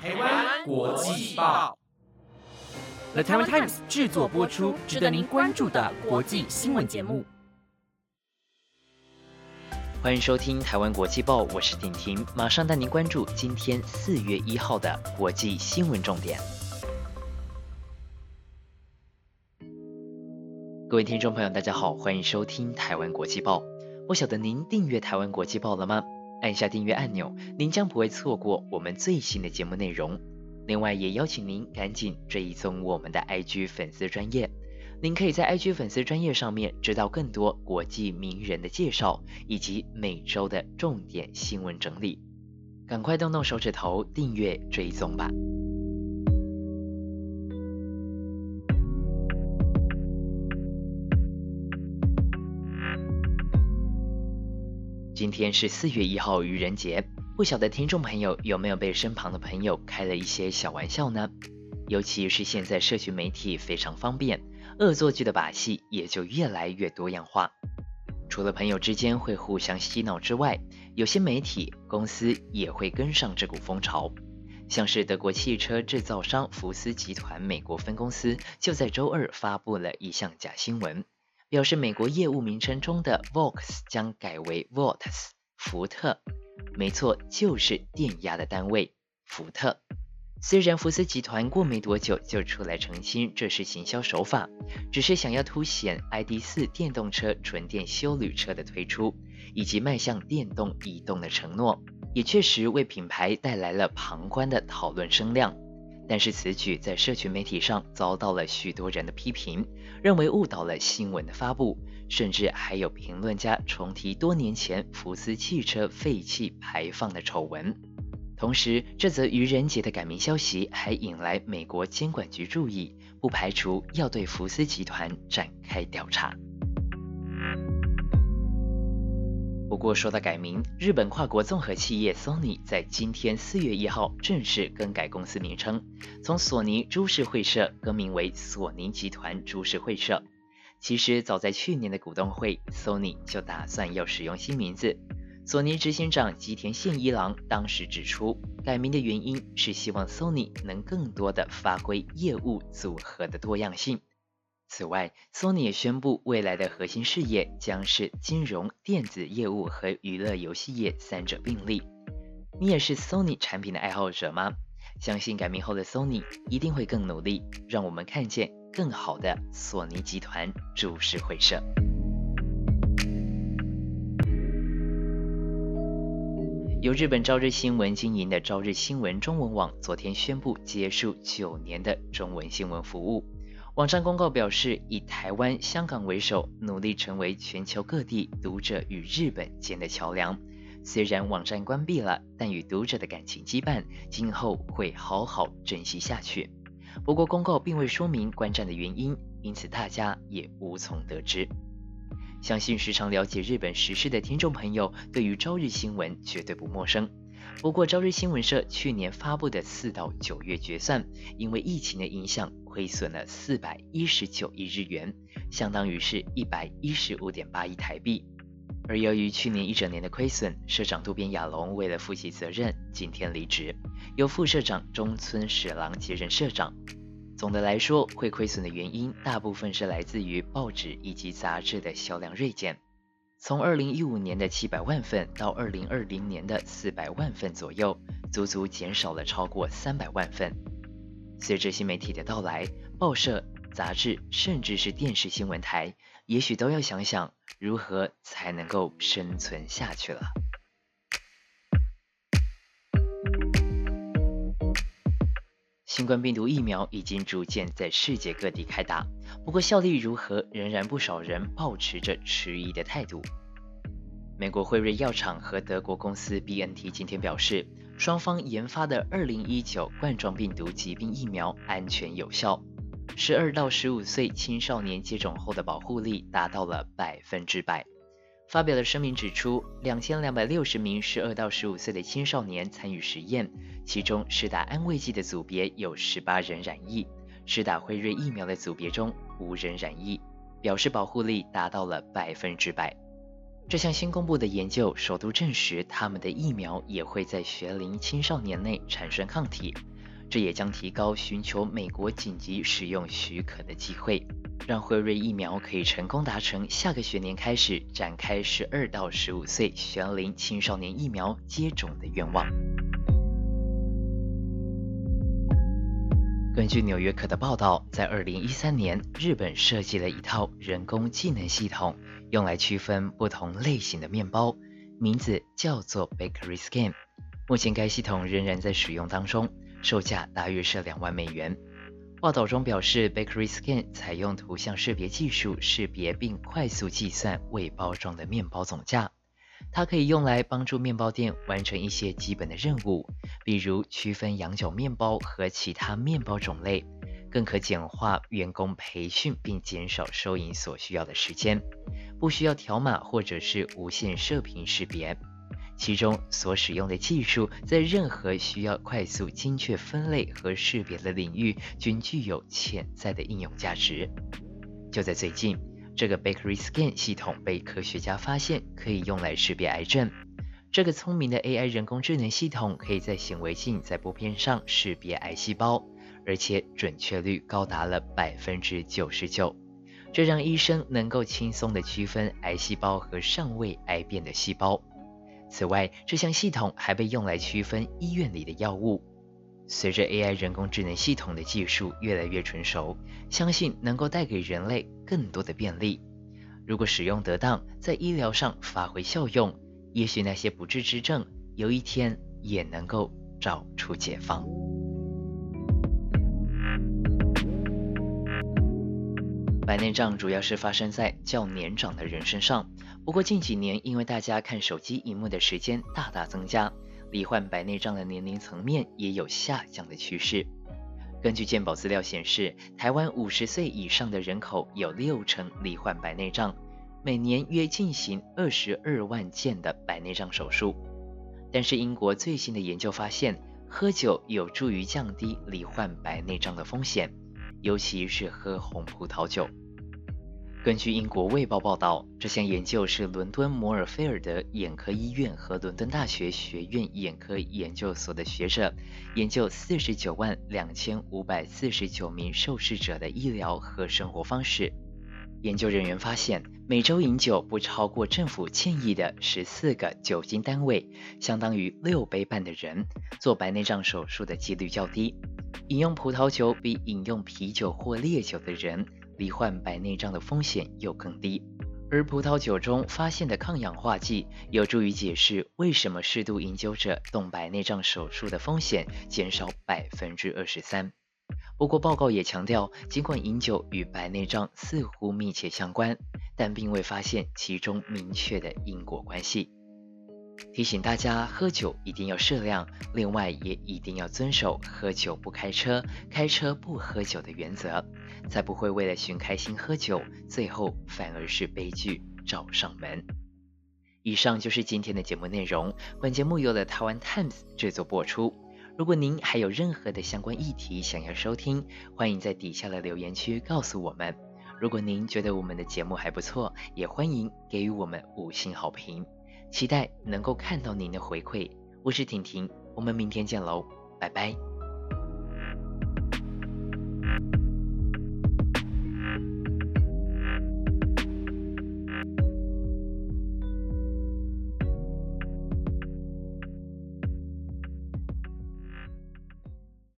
台湾国际报，The Taiwan Times 制作播出，值得您关注的国际新闻节目。欢迎收听台湾国际报，我是婷婷，马上带您关注今天四月一号的国际新闻重点。各位听众朋友，大家好，欢迎收听台湾国际报。不晓得您订阅台湾国际报了吗？按下订阅按钮，您将不会错过我们最新的节目内容。另外，也邀请您赶紧追踪我们的 IG 粉丝专业，您可以在 IG 粉丝专业上面知道更多国际名人的介绍，以及每周的重点新闻整理。赶快动动手指头订阅追踪吧！今天是四月一号愚人节，不晓得听众朋友有没有被身旁的朋友开了一些小玩笑呢？尤其是现在社群媒体非常方便，恶作剧的把戏也就越来越多样化。除了朋友之间会互相嬉闹之外，有些媒体公司也会跟上这股风潮。像是德国汽车制造商福斯集团美国分公司就在周二发布了一项假新闻。表示美国业务名称中的 Volks 将改为 Volts，福特，没错，就是电压的单位，福特。虽然福斯集团过没多久就出来澄清这是行销手法，只是想要凸显 ID.4 电动车纯电修旅车的推出，以及迈向电动移动的承诺，也确实为品牌带来了旁观的讨论声量。但是此举在社群媒体上遭到了许多人的批评，认为误导了新闻的发布，甚至还有评论家重提多年前福斯汽车废气排放的丑闻。同时，这则愚人节的改名消息还引来美国监管局注意，不排除要对福斯集团展开调查。不过说到改名，日本跨国综合企业 Sony 在今天四月一号正式更改公司名称，从索尼株式会社更名为索尼集团株式会社。其实早在去年的股东会，Sony 就打算要使用新名字。索尼执行长吉田宪一郎当时指出，改名的原因是希望 Sony 能更多的发挥业务组合的多样性。此外，Sony 也宣布，未来的核心事业将是金融、电子业务和娱乐游戏业三者并立。你也是 Sony 产品的爱好者吗？相信改名后的 Sony 一定会更努力，让我们看见更好的索尼集团株式会社。由日本朝日新闻经营的朝日新闻中文网昨天宣布结束九年的中文新闻服务。网站公告表示，以台湾、香港为首，努力成为全球各地读者与日本间的桥梁。虽然网站关闭了，但与读者的感情羁绊，今后会好好珍惜下去。不过，公告并未说明关站的原因，因此大家也无从得知。相信时常了解日本时事的听众朋友，对于朝日新闻绝对不陌生。不过，朝日新闻社去年发布的四到九月决算，因为疫情的影响，亏损了四百一十九亿日元，相当于是一百一十五点八亿台币。而由于去年一整年的亏损，社长渡边亚龙为了负起责任，今天离职，由副社长中村史郎接任社长。总的来说，会亏损的原因大部分是来自于报纸以及杂志的销量锐减。从二零一五年的七百万份到二零二零年的四百万份左右，足足减少了超过三百万份。随着新媒体的到来，报社、杂志，甚至是电视新闻台，也许都要想想如何才能够生存下去了。新冠病毒疫苗已经逐渐在世界各地开打。不过效力如何，仍然不少人保持着迟疑的态度。美国辉瑞药厂和德国公司 BNT 今天表示，双方研发的2019冠状病毒疾病疫苗安全有效，12到15岁青少年接种后的保护力达到了百分之百。发表的声明指出，2260名12到15岁的青少年参与实验，其中施打安慰剂的组别有18人染疫。施打辉瑞疫苗的组别中无人染疫，表示保护力达到了百分之百。这项新公布的研究首度证实，他们的疫苗也会在学龄青少年内产生抗体，这也将提高寻求美国紧急使用许可的机会，让辉瑞疫苗可以成功达成下个学年开始展开十二到十五岁学龄青少年疫苗接种的愿望。根据《纽约客》的报道，在二零一三年，日本设计了一套人工技能系统，用来区分不同类型的面包，名字叫做 Bakery Scan。目前该系统仍然在使用当中，售价大约是两万美元。报道中表示，Bakery Scan 采用图像识别技术，识别并快速计算未包装的面包总价。它可以用来帮助面包店完成一些基本的任务，比如区分羊角面包和其他面包种类，更可简化员工培训并减少收银所需要的时间，不需要条码或者是无线射频识别。其中所使用的技术，在任何需要快速精确分类和识别的领域，均具有潜在的应用价值。就在最近。这个 Bakery Scan 系统被科学家发现可以用来识别癌症。这个聪明的 AI 人工智能系统可以在显微镜在玻片上识别癌细胞，而且准确率高达了百分之九十九。这让医生能够轻松地区分癌细胞和尚未癌变的细胞。此外，这项系统还被用来区分医院里的药物。随着 AI 人工智能系统的技术越来越成熟，相信能够带给人类更多的便利。如果使用得当，在医疗上发挥效用，也许那些不治之症有一天也能够找出解放。白内障主要是发生在较年长的人身上，不过近几年因为大家看手机荧幕的时间大大增加。罹患白内障的年龄层面也有下降的趋势。根据健保资料显示，台湾五十岁以上的人口有六成罹患白内障，每年约进行二十二万件的白内障手术。但是英国最新的研究发现，喝酒有助于降低罹患白内障的风险，尤其是喝红葡萄酒。根据英国卫报报道，这项研究是伦敦摩尔菲尔德眼科医院和伦敦大学学院眼科研究所的学者研究四十九万两千五百四十九名受试者的医疗和生活方式。研究人员发现，每周饮酒不超过政府建议的十四个酒精单位，相当于六杯半的人，做白内障手术的几率较低。饮用葡萄酒比饮用啤酒或烈酒的人。罹患白内障的风险又更低，而葡萄酒中发现的抗氧化剂有助于解释为什么适度饮酒者动白内障手术的风险减少百分之二十三。不过，报告也强调，尽管饮酒与白内障似乎密切相关，但并未发现其中明确的因果关系。提醒大家，喝酒一定要适量，另外也一定要遵守喝酒不开车、开车不喝酒的原则。才不会为了寻开心喝酒，最后反而是悲剧找上门。以上就是今天的节目内容。本节目由了台湾 Times 制作播出。如果您还有任何的相关议题想要收听，欢迎在底下的留言区告诉我们。如果您觉得我们的节目还不错，也欢迎给予我们五星好评。期待能够看到您的回馈。我是婷婷，我们明天见喽，拜拜。